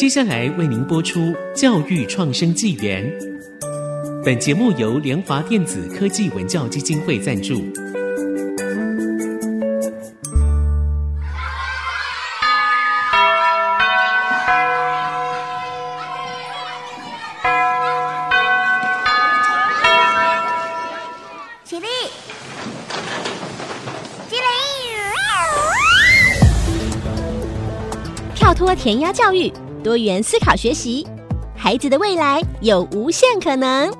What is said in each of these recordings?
接下来为您播出《教育创生纪元》。本节目由联华电子科技文教基金会赞助。起立！起立！跳脱填鸭教育，多元思考学习，孩子的未来有无限可能。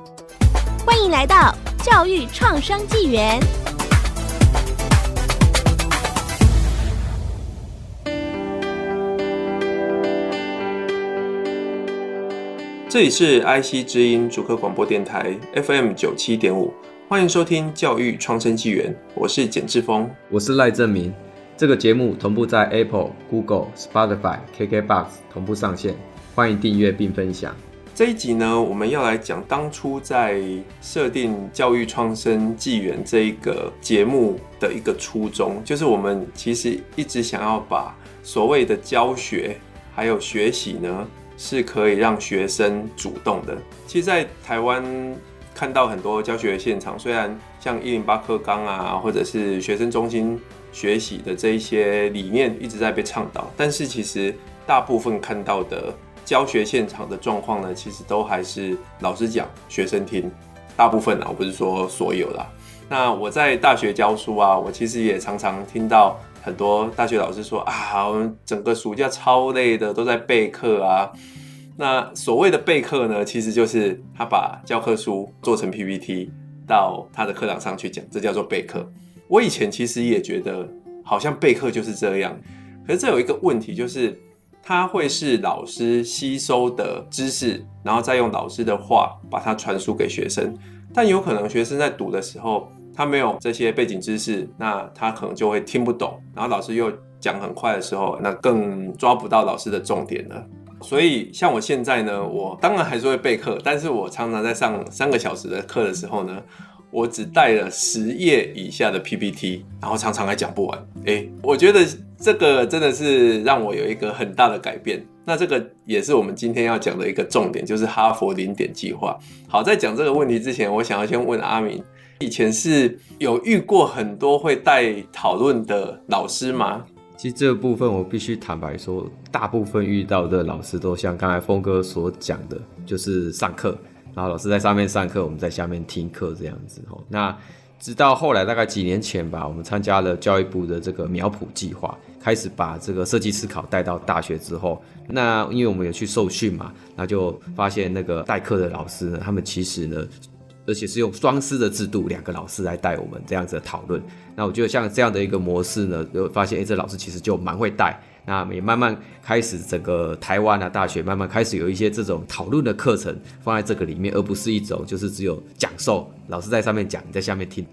欢迎来到教育创生纪元。这里是 IC 之音主客广播电台 FM 九七点五，欢迎收听教育创生纪元，我是简志峰，我是赖正明。这个节目同步在 Apple、Google、Spotify、KKBox 同步上线，欢迎订阅并分享。这一集呢，我们要来讲当初在设定教育创生纪元这一个节目的一个初衷，就是我们其实一直想要把所谓的教学还有学习呢。是可以让学生主动的。其实，在台湾看到很多教学现场，虽然像一零八课纲啊，或者是学生中心学习的这一些理念一直在被倡导，但是其实大部分看到的教学现场的状况呢，其实都还是老师讲，学生听。大部分啊，我不是说所有啦。那我在大学教书啊，我其实也常常听到。很多大学老师说啊，我们整个暑假超累的，都在备课啊。那所谓的备课呢，其实就是他把教科书做成 PPT 到他的课堂上去讲，这叫做备课。我以前其实也觉得好像备课就是这样，可是这有一个问题，就是他会是老师吸收的知识，然后再用老师的话把它传输给学生，但有可能学生在读的时候。他没有这些背景知识，那他可能就会听不懂。然后老师又讲很快的时候，那更抓不到老师的重点了。所以像我现在呢，我当然还是会备课，但是我常常在上三个小时的课的时候呢，我只带了十页以下的 PPT，然后常常还讲不完。诶，我觉得这个真的是让我有一个很大的改变。那这个也是我们今天要讲的一个重点，就是哈佛零点计划。好，在讲这个问题之前，我想要先问阿明。以前是有遇过很多会带讨论的老师吗？其实这部分我必须坦白说，大部分遇到的老师都像刚才峰哥所讲的，就是上课，然后老师在上面上课，我们在下面听课这样子。那直到后来大概几年前吧，我们参加了教育部的这个苗圃计划，开始把这个设计思考带到大学之后，那因为我们有去受训嘛，那就发现那个代课的老师呢，他们其实呢。而且是用双师的制度，两个老师来带我们这样子的讨论。那我觉得像这样的一个模式呢，就发现哎，这老师其实就蛮会带。那也慢慢开始整个台湾啊大学慢慢开始有一些这种讨论的课程放在这个里面，而不是一种就是只有讲授，老师在上面讲，你在下面听。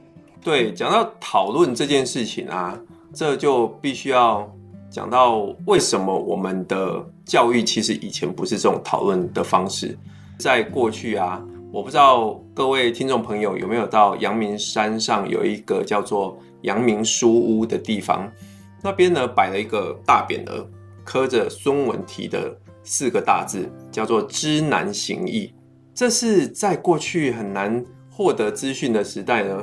对，讲到讨论这件事情啊，这就必须要讲到为什么我们的教育其实以前不是这种讨论的方式，在过去啊。我不知道各位听众朋友有没有到阳明山上有一个叫做阳明书屋的地方，那边呢摆了一个大匾额，刻着孙文提的四个大字，叫做“知难行易”。这是在过去很难获得资讯的时代呢，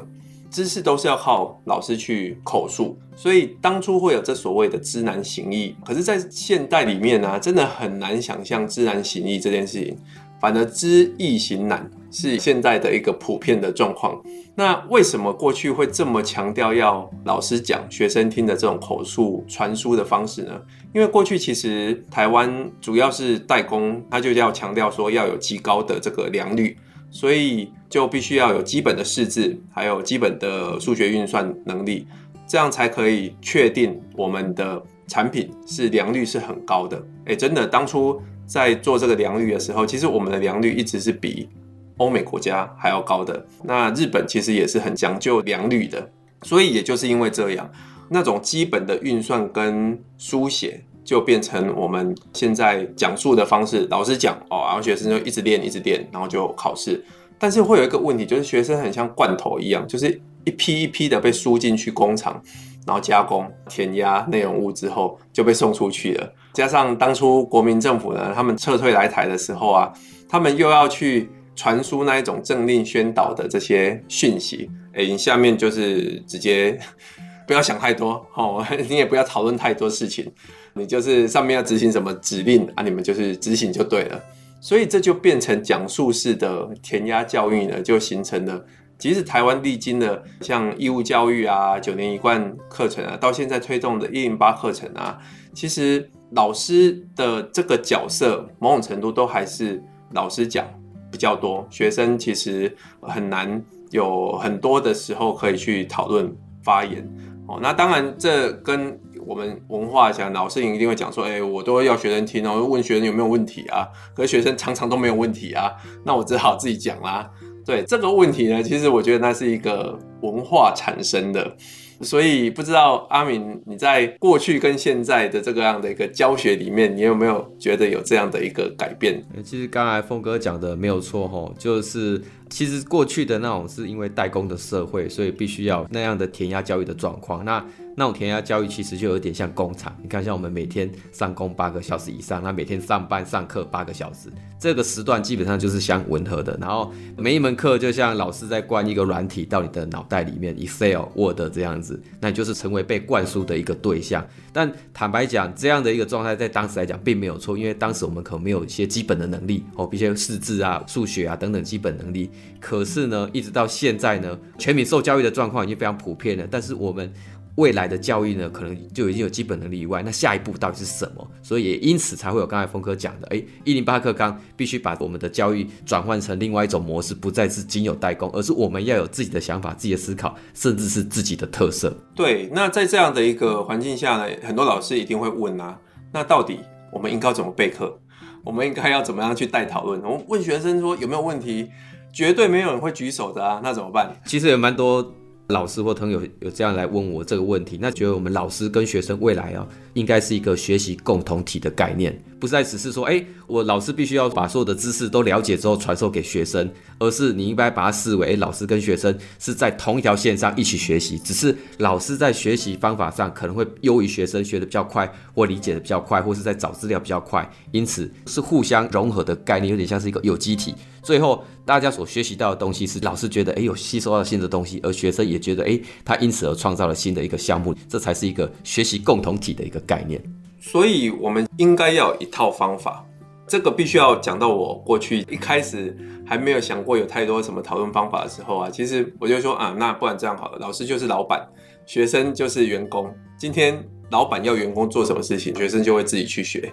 知识都是要靠老师去口述，所以当初会有这所谓的“知难行易”。可是，在现代里面呢、真的很难想象“知难行易”这件事情。反而知易行难是现在的一个普遍的状况。那为什么过去会这么强调要老师讲、学生听的这种口述传输的方式呢？因为过去其实台湾主要是代工，它就要强调说要有极高的这个良率，所以就必须要有基本的识字，还有基本的数学运算能力，这样才可以确定我们的产品是良率是很高的。诶，真的当初。在做这个良率的时候，其实我们的良率一直是比欧美国家还要高的。那日本其实也是很讲究良率的，所以也就是因为这样，那种基本的运算跟书写就变成我们现在讲述的方式。老师讲哦，然后学生就一直练，一直练，然后就考试。但是会有一个问题，就是学生很像罐头一样，就是一批一批的被输进去工厂，然后加工、填压内容物之后就被送出去了。加上当初国民政府呢，他们撤退来台的时候啊，他们又要去传输那一种政令宣导的这些讯息，哎，你下面就是直接 不要想太多哦，你也不要讨论太多事情，你就是上面要执行什么指令啊，你们就是执行就对了。所以这就变成讲述式的填鸭教育呢，就形成了。即使台湾历经了像义务教育啊、九年一贯课程啊，到现在推动的一零八课程啊，其实老师的这个角色，某种程度都还是老师讲比较多，学生其实很难有很多的时候可以去讨论发言。哦，那当然这跟我们文化讲，老师一定会讲说，哎，我都要学生听哦，问学生有没有问题啊？可是学生常常都没有问题啊，那我只好自己讲啦。对这个问题呢，其实我觉得那是一个文化产生的，所以不知道阿敏你在过去跟现在的这个样的一个教学里面，你有没有觉得有这样的一个改变？其实刚才峰哥讲的没有错吼，就是其实过去的那种是因为代工的社会，所以必须要那样的填鸭教育的状况。那那种填鸭教育其实就有点像工厂，你看像我们每天上工八个小时以上，那每天上班上课八个小时，这个时段基本上就是相吻合的。然后每一门课就像老师在灌一个软体到你的脑袋里面，Excel、Word 这样子，那就是成为被灌输的一个对象。但坦白讲，这样的一个状态在当时来讲并没有错，因为当时我们可能没有一些基本的能力哦，一些识字啊、数学啊等等基本能力。可是呢，一直到现在呢，全民受教育的状况已经非常普遍了，但是我们。未来的教育呢，可能就已经有基本能力以外，那下一步到底是什么？所以也因此才会有刚才峰哥讲的，哎，一零八课纲必须把我们的教育转换成另外一种模式，不再是仅有代工，而是我们要有自己的想法、自己的思考，甚至是自己的特色。对，那在这样的一个环境下呢，很多老师一定会问啊，那到底我们应该怎么备课？我们应该要怎么样去带讨论？我们问学生说有没有问题？绝对没有人会举手的啊，那怎么办？其实有蛮多。老师或朋友有这样来问我这个问题，那觉得我们老师跟学生未来啊，应该是一个学习共同体的概念，不再只是说，哎，我老师必须要把所有的知识都了解之后传授给学生，而是你应该把它视为，老师跟学生是在同一条线上一起学习，只是老师在学习方法上可能会优于学生，学得比较快，或理解得比较快，或是在找资料比较快，因此是互相融合的概念，有点像是一个有机体。最后，大家所学习到的东西是老师觉得，哎，有吸收到新的东西，而学生也觉得，哎，他因此而创造了新的一个项目，这才是一个学习共同体的一个概念。所以，我们应该要有一套方法。这个必须要讲到我过去一开始还没有想过有太多什么讨论方法的时候啊，其实我就说啊，那不然这样好了，老师就是老板，学生就是员工。今天老板要员工做什么事情，学生就会自己去学。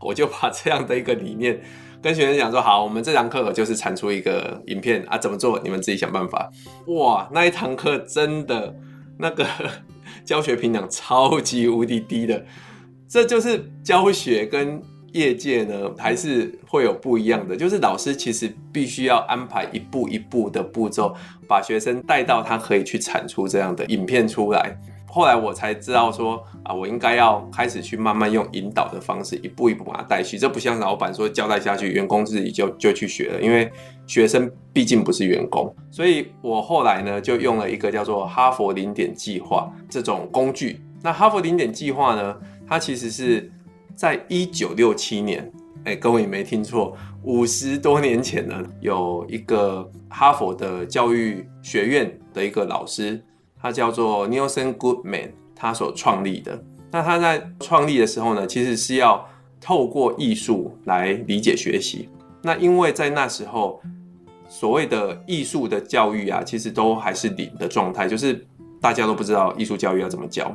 我就把这样的一个理念。跟学生讲说好，我们这堂课就是产出一个影片啊，怎么做你们自己想办法。哇，那一堂课真的那个 教学评量超级无敌低的，这就是教学跟业界呢还是会有不一样的，就是老师其实必须要安排一步一步的步骤，把学生带到他可以去产出这样的影片出来。后来我才知道说啊，我应该要开始去慢慢用引导的方式，一步一步把它带去。这不像老板说交代下去，员工自己就就去学了，因为学生毕竟不是员工。所以我后来呢，就用了一个叫做哈佛零点计划这种工具。那哈佛零点计划呢，它其实是在一九六七年，哎，各位也没听错，五十多年前呢，有一个哈佛的教育学院的一个老师。他叫做 Nielsen Goodman，他所创立的。那他在创立的时候呢，其实是要透过艺术来理解学习。那因为在那时候，所谓的艺术的教育啊，其实都还是零的状态，就是大家都不知道艺术教育要怎么教。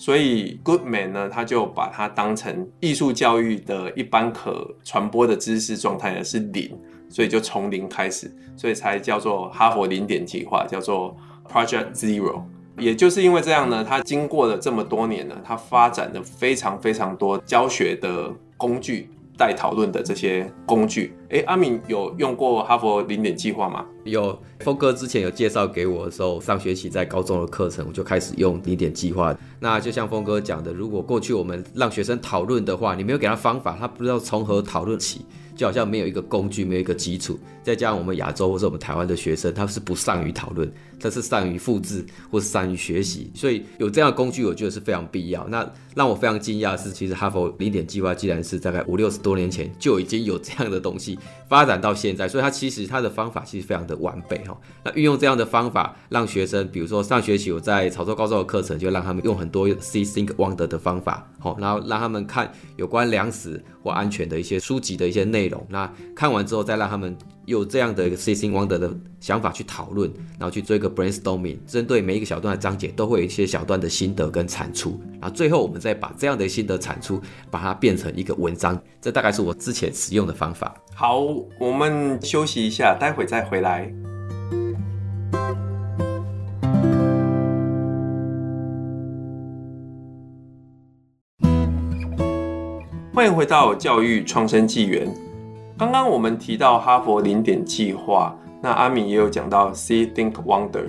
所以 Goodman 呢，他就把它当成艺术教育的一般可传播的知识状态呢是零，所以就从零开始，所以才叫做哈佛零点计划，叫做。Project Zero，也就是因为这样呢，他经过了这么多年呢，他发展了非常非常多教学的工具，带讨论的这些工具。诶，阿敏有用过哈佛零点计划吗？有峰哥之前有介绍给我的时候，上学期在高中的课程，我就开始用零点计划。那就像峰哥讲的，如果过去我们让学生讨论的话，你没有给他方法，他不知道从何讨论起。就好像没有一个工具，没有一个基础，再加上我们亚洲或者我们台湾的学生，他是不善于讨论，他是善于复制或是善于学习，所以有这样的工具，我觉得是非常必要。那让我非常惊讶的是，其实哈佛零点计划既然是大概五六十多年前就已经有这样的东西发展到现在，所以它其实它的方法其实非常的完备哈。那运用这样的方法，让学生，比如说上学期我在潮州高中的课程，就让他们用很多 See Think Wonder 的方法，好，然后让他们看有关粮食或安全的一些书籍的一些内容。那看完之后，再让他们有这样的一个 Cing Wonder 的想法去讨论，然后去做一个 brainstorming，针对每一个小段的章节，都会有一些小段的心得跟产出。然后最后，我们再把这样的心得产出，把它变成一个文章。这大概是我之前使用的方法。好，我们休息一下，待会再回来。欢迎回到教育创生纪元。刚刚我们提到哈佛零点计划，那阿敏也有讲到 See Think Wonder。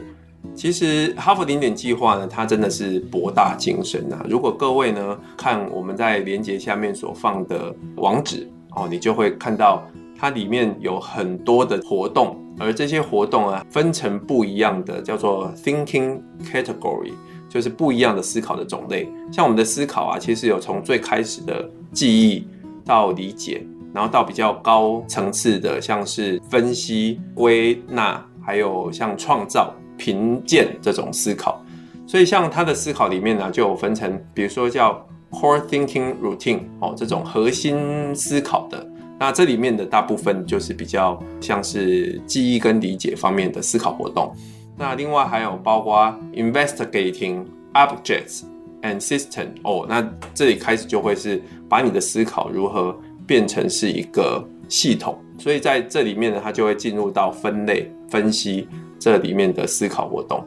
其实哈佛零点计划呢，它真的是博大精深啊。如果各位呢看我们在连接下面所放的网址哦，你就会看到它里面有很多的活动，而这些活动啊分成不一样的叫做 Thinking Category。就是不一样的思考的种类，像我们的思考啊，其实有从最开始的记忆到理解，然后到比较高层次的，像是分析、归纳，还有像创造、评鉴这种思考。所以像他的思考里面呢，就有分成，比如说叫 Core Thinking Routine 哦，这种核心思考的。那这里面的大部分就是比较像是记忆跟理解方面的思考活动。那另外还有包括 investigating objects and system 哦，那这里开始就会是把你的思考如何变成是一个系统，所以在这里面呢，它就会进入到分类分析这里面的思考活动，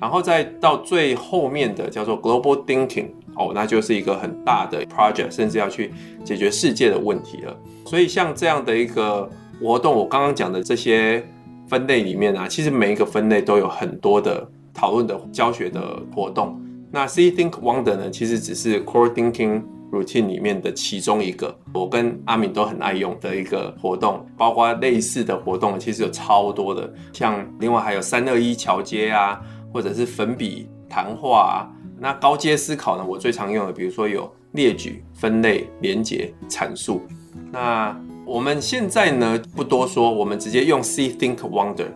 然后再到最后面的叫做 global thinking 哦，那就是一个很大的 project，甚至要去解决世界的问题了。所以像这样的一个活动，我刚刚讲的这些。分类里面啊，其实每一个分类都有很多的讨论的教学的活动。那 See Think Wonder 呢，其实只是 Core Thinking Routine 里面的其中一个。我跟阿敏都很爱用的一个活动，包括类似的活动，其实有超多的。像另外还有三二一桥接啊，或者是粉笔谈话啊。那高阶思考呢，我最常用的，比如说有列举、分类、连结、阐述。那我们现在呢，不多说，我们直接用 See Think Wonder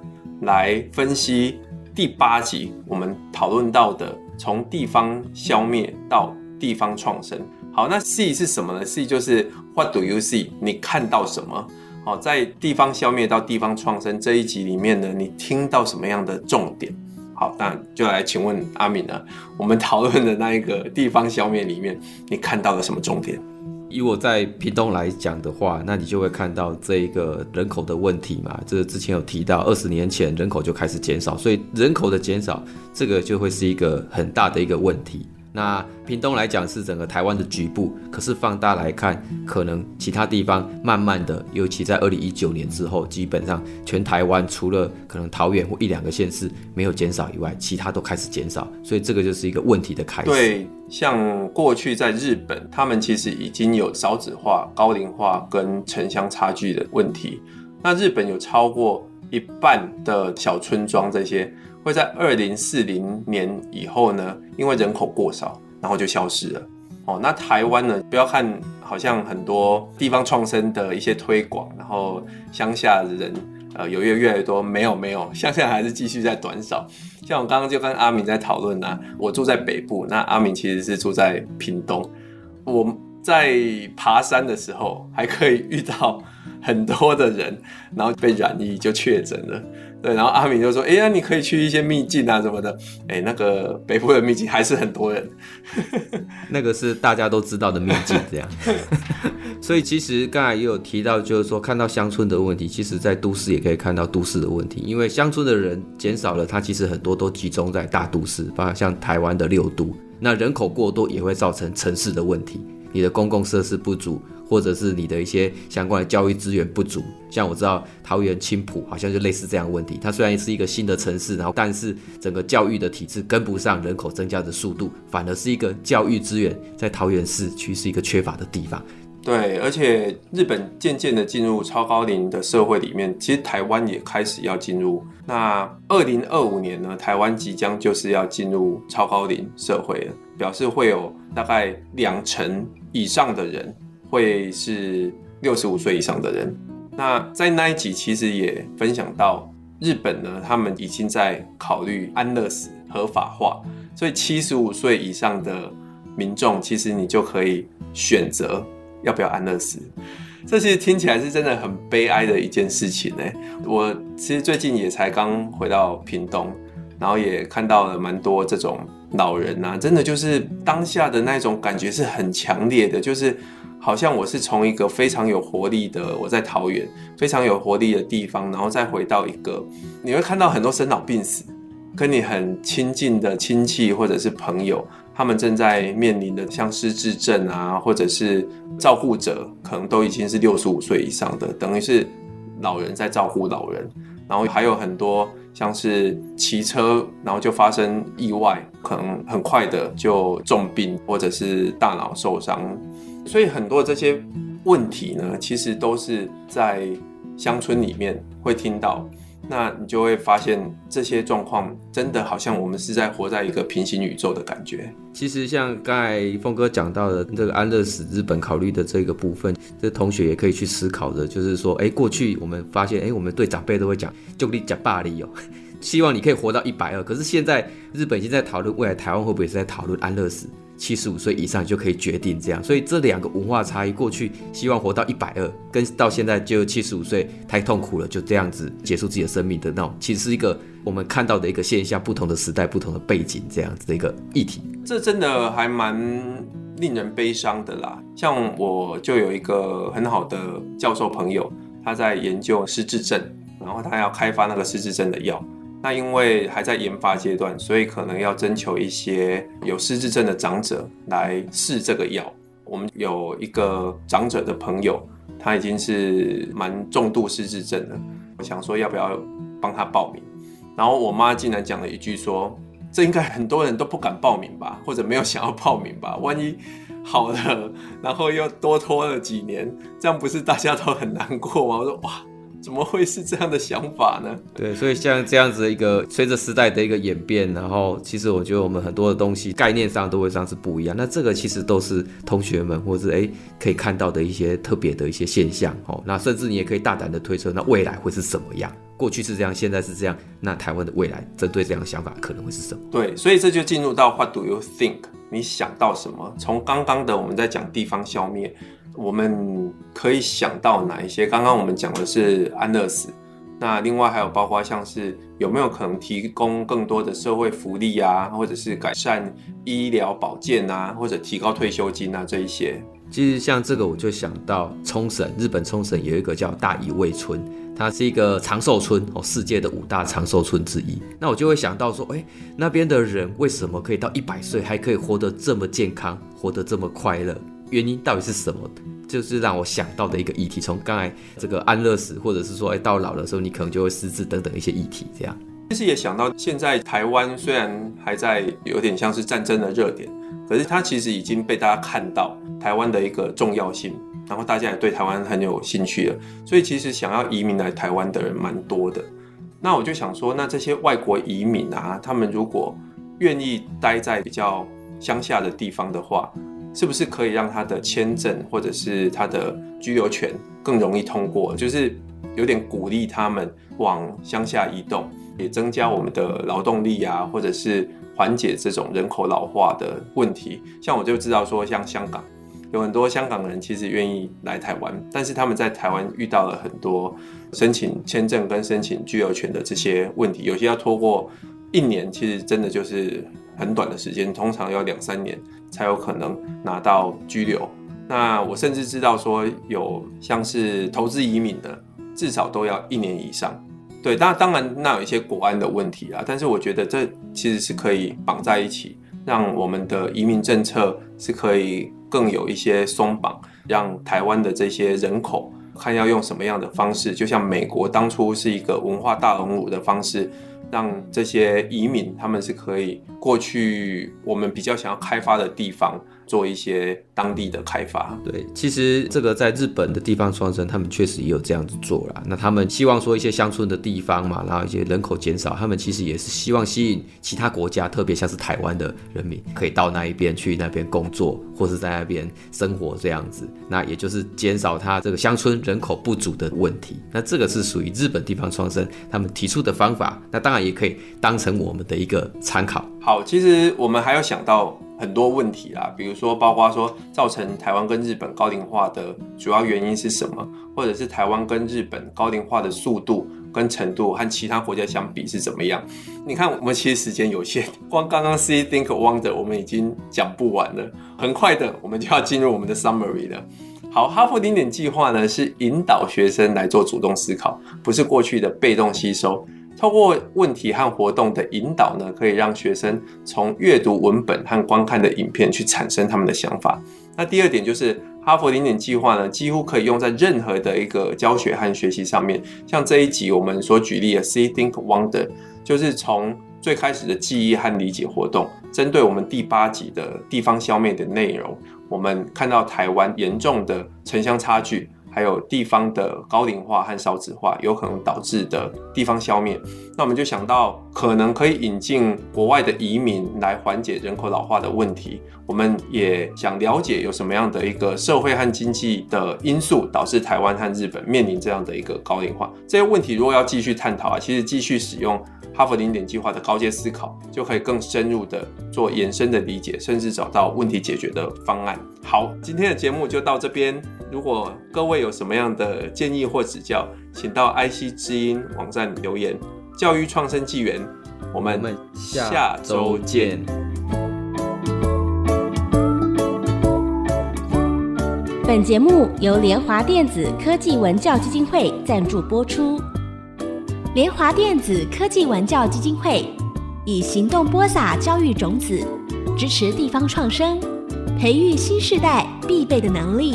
来分析第八集我们讨论到的从地方消灭到地方创生。好，那 See 是什么呢？See 就是 What do you see？你看到什么？好，在地方消灭到地方创生这一集里面呢，你听到什么样的重点？好，那就来请问阿敏呢，我们讨论的那一个地方消灭里面，你看到了什么重点？以我在屏东来讲的话，那你就会看到这一个人口的问题嘛。这之前有提到，二十年前人口就开始减少，所以人口的减少，这个就会是一个很大的一个问题。那屏东来讲是整个台湾的局部，可是放大来看，可能其他地方慢慢的，尤其在二零一九年之后，基本上全台湾除了可能桃园或一两个县市没有减少以外，其他都开始减少，所以这个就是一个问题的开始。对，像过去在日本，他们其实已经有少子化、高龄化跟城乡差距的问题。那日本有超过一半的小村庄这些。会在二零四零年以后呢，因为人口过少，然后就消失了。哦，那台湾呢？不要看好像很多地方创生的一些推广，然后乡下的人呃有越越来越多，没有没有，乡下还是继续在短少。像我刚刚就跟阿敏在讨论啊，我住在北部，那阿敏其实是住在屏东。我在爬山的时候还可以遇到很多的人，然后被染疫就确诊了。对，然后阿敏就说：“哎呀，你可以去一些秘境啊什么的。”哎，那个北部的秘境还是很多人，那个是大家都知道的秘境，这样。所以其实刚才也有提到，就是说看到乡村的问题，其实在都市也可以看到都市的问题，因为乡村的人减少了，它其实很多都集中在大都市，包括像台湾的六都，那人口过多也会造成城市的问题。你的公共设施不足，或者是你的一些相关的教育资源不足。像我知道桃园青埔好像就类似这样的问题，它虽然是一个新的城市，然后但是整个教育的体制跟不上人口增加的速度，反而是一个教育资源在桃园市区是一个缺乏的地方。对，而且日本渐渐的进入超高龄的社会里面，其实台湾也开始要进入。那二零二五年呢，台湾即将就是要进入超高龄社会了，表示会有大概两成以上的人会是六十五岁以上的人。那在那一集其实也分享到，日本呢，他们已经在考虑安乐死合法化，所以七十五岁以上的民众，其实你就可以选择。要不要安乐死？这其实听起来是真的很悲哀的一件事情呢。我其实最近也才刚回到屏东，然后也看到了蛮多这种老人啊，真的就是当下的那种感觉是很强烈的，就是好像我是从一个非常有活力的我在桃园非常有活力的地方，然后再回到一个你会看到很多生老病死，跟你很亲近的亲戚或者是朋友。他们正在面临的像失智症啊，或者是照顾者可能都已经是六十五岁以上的，等于是老人在照顾老人。然后还有很多像是骑车，然后就发生意外，可能很快的就重病或者是大脑受伤。所以很多这些问题呢，其实都是在乡村里面会听到。那你就会发现这些状况真的好像我们是在活在一个平行宇宙的感觉。其实像刚才峰哥讲到的这个安乐死，日本考虑的这个部分，这同学也可以去思考的，就是说，哎，过去我们发现，哎，我们对长辈都会讲“就你讲霸力哦”，希望你可以活到一百二。可是现在日本已经在讨论未来台湾会不会是在讨论安乐死。七十五岁以上就可以决定这样，所以这两个文化差异，过去希望活到一百二，跟到现在就七十五岁太痛苦了，就这样子结束自己的生命的那种，其实是一个我们看到的一个现象，不同的时代、不同的背景这样子的一个议题。这真的还蛮令人悲伤的啦。像我就有一个很好的教授朋友，他在研究失智症，然后他要开发那个失智症的药。那因为还在研发阶段，所以可能要征求一些有失智症的长者来试这个药。我们有一个长者的朋友，他已经是蛮重度失智症了。我想说要不要帮他报名，然后我妈竟然讲了一句说：“这应该很多人都不敢报名吧，或者没有想要报名吧？万一好了，然后又多拖了几年，这样不是大家都很难过吗？”我说：“哇。”怎么会是这样的想法呢？对，所以像这样子的一个随着时代的一个演变，然后其实我觉得我们很多的东西概念上都会上是不一样。那这个其实都是同学们或是哎可以看到的一些特别的一些现象哦。那甚至你也可以大胆的推测，那未来会是什么样？过去是这样，现在是这样，那台湾的未来针对这样的想法可能会是什么？对，所以这就进入到 What do you think？你想到什么？从刚刚的我们在讲地方消灭。我们可以想到哪一些？刚刚我们讲的是安乐死，那另外还有包括像是有没有可能提供更多的社会福利啊，或者是改善医疗保健啊，或者提高退休金啊这一些。其实像这个，我就想到冲绳，日本冲绳有一个叫大宜味村，它是一个长寿村哦，世界的五大长寿村之一。那我就会想到说，哎，那边的人为什么可以到一百岁还可以活得这么健康，活得这么快乐？原因到底是什么？就是让我想到的一个议题。从刚才这个安乐死，或者是说，哎，到老的时候你可能就会失智等等一些议题，这样。其实也想到，现在台湾虽然还在有点像是战争的热点，可是它其实已经被大家看到台湾的一个重要性，然后大家也对台湾很有兴趣了。所以其实想要移民来台湾的人蛮多的。那我就想说，那这些外国移民啊，他们如果愿意待在比较乡下的地方的话，是不是可以让他的签证或者是他的居留权更容易通过？就是有点鼓励他们往乡下移动，也增加我们的劳动力啊，或者是缓解这种人口老化的问题。像我就知道说，像香港有很多香港人其实愿意来台湾，但是他们在台湾遇到了很多申请签证跟申请居留权的这些问题，有些要拖过一年，其实真的就是很短的时间，通常要两三年。才有可能拿到居留。那我甚至知道说，有像是投资移民的，至少都要一年以上。对，当当然那有一些国安的问题啊，但是我觉得这其实是可以绑在一起，让我们的移民政策是可以更有一些松绑，让台湾的这些人口看要用什么样的方式，就像美国当初是一个文化大熔炉的方式。让这些移民他们是可以过去我们比较想要开发的地方做一些当地的开发。对，其实这个在日本的地方创生，他们确实也有这样子做啦。那他们希望说一些乡村的地方嘛，然后一些人口减少，他们其实也是希望吸引其他国家，特别像是台湾的人民，可以到那一边去那边工作，或是在那边生活这样子。那也就是减少他这个乡村人口不足的问题。那这个是属于日本地方创生他们提出的方法。那当然。也可以当成我们的一个参考。好，其实我们还要想到很多问题啦，比如说，包括说造成台湾跟日本高龄化的主要原因是什么，或者是台湾跟日本高龄化的速度跟程度和其他国家相比是怎么样？你看，我们其实时间有限，光刚刚 C Think Wonder 我们已经讲不完了，很快的我们就要进入我们的 Summary 了。好，哈佛顶点计划呢是引导学生来做主动思考，不是过去的被动吸收。透过问题和活动的引导呢，可以让学生从阅读文本和观看的影片去产生他们的想法。那第二点就是哈佛零点计划呢，几乎可以用在任何的一个教学和学习上面。像这一集我们所举例的 See Think Wonder，就是从最开始的记忆和理解活动，针对我们第八集的地方消灭的内容，我们看到台湾严重的城乡差距。还有地方的高龄化和少子化有可能导致的地方消灭，那我们就想到可能可以引进国外的移民来缓解人口老化的问题。我们也想了解有什么样的一个社会和经济的因素导致台湾和日本面临这样的一个高龄化。这些问题如果要继续探讨啊，其实继续使用哈佛零点计划的高阶思考，就可以更深入的做延伸的理解，甚至找到问题解决的方案。好，今天的节目就到这边。如果各位有什么样的建议或指教，请到 IC 之音网站留言。教育创生纪元，我们下周见。本节目由联华电子科技文教基金会赞助播出。联华电子科技文教基金会以行动播撒教育种子，支持地方创生，培育新时代必备的能力。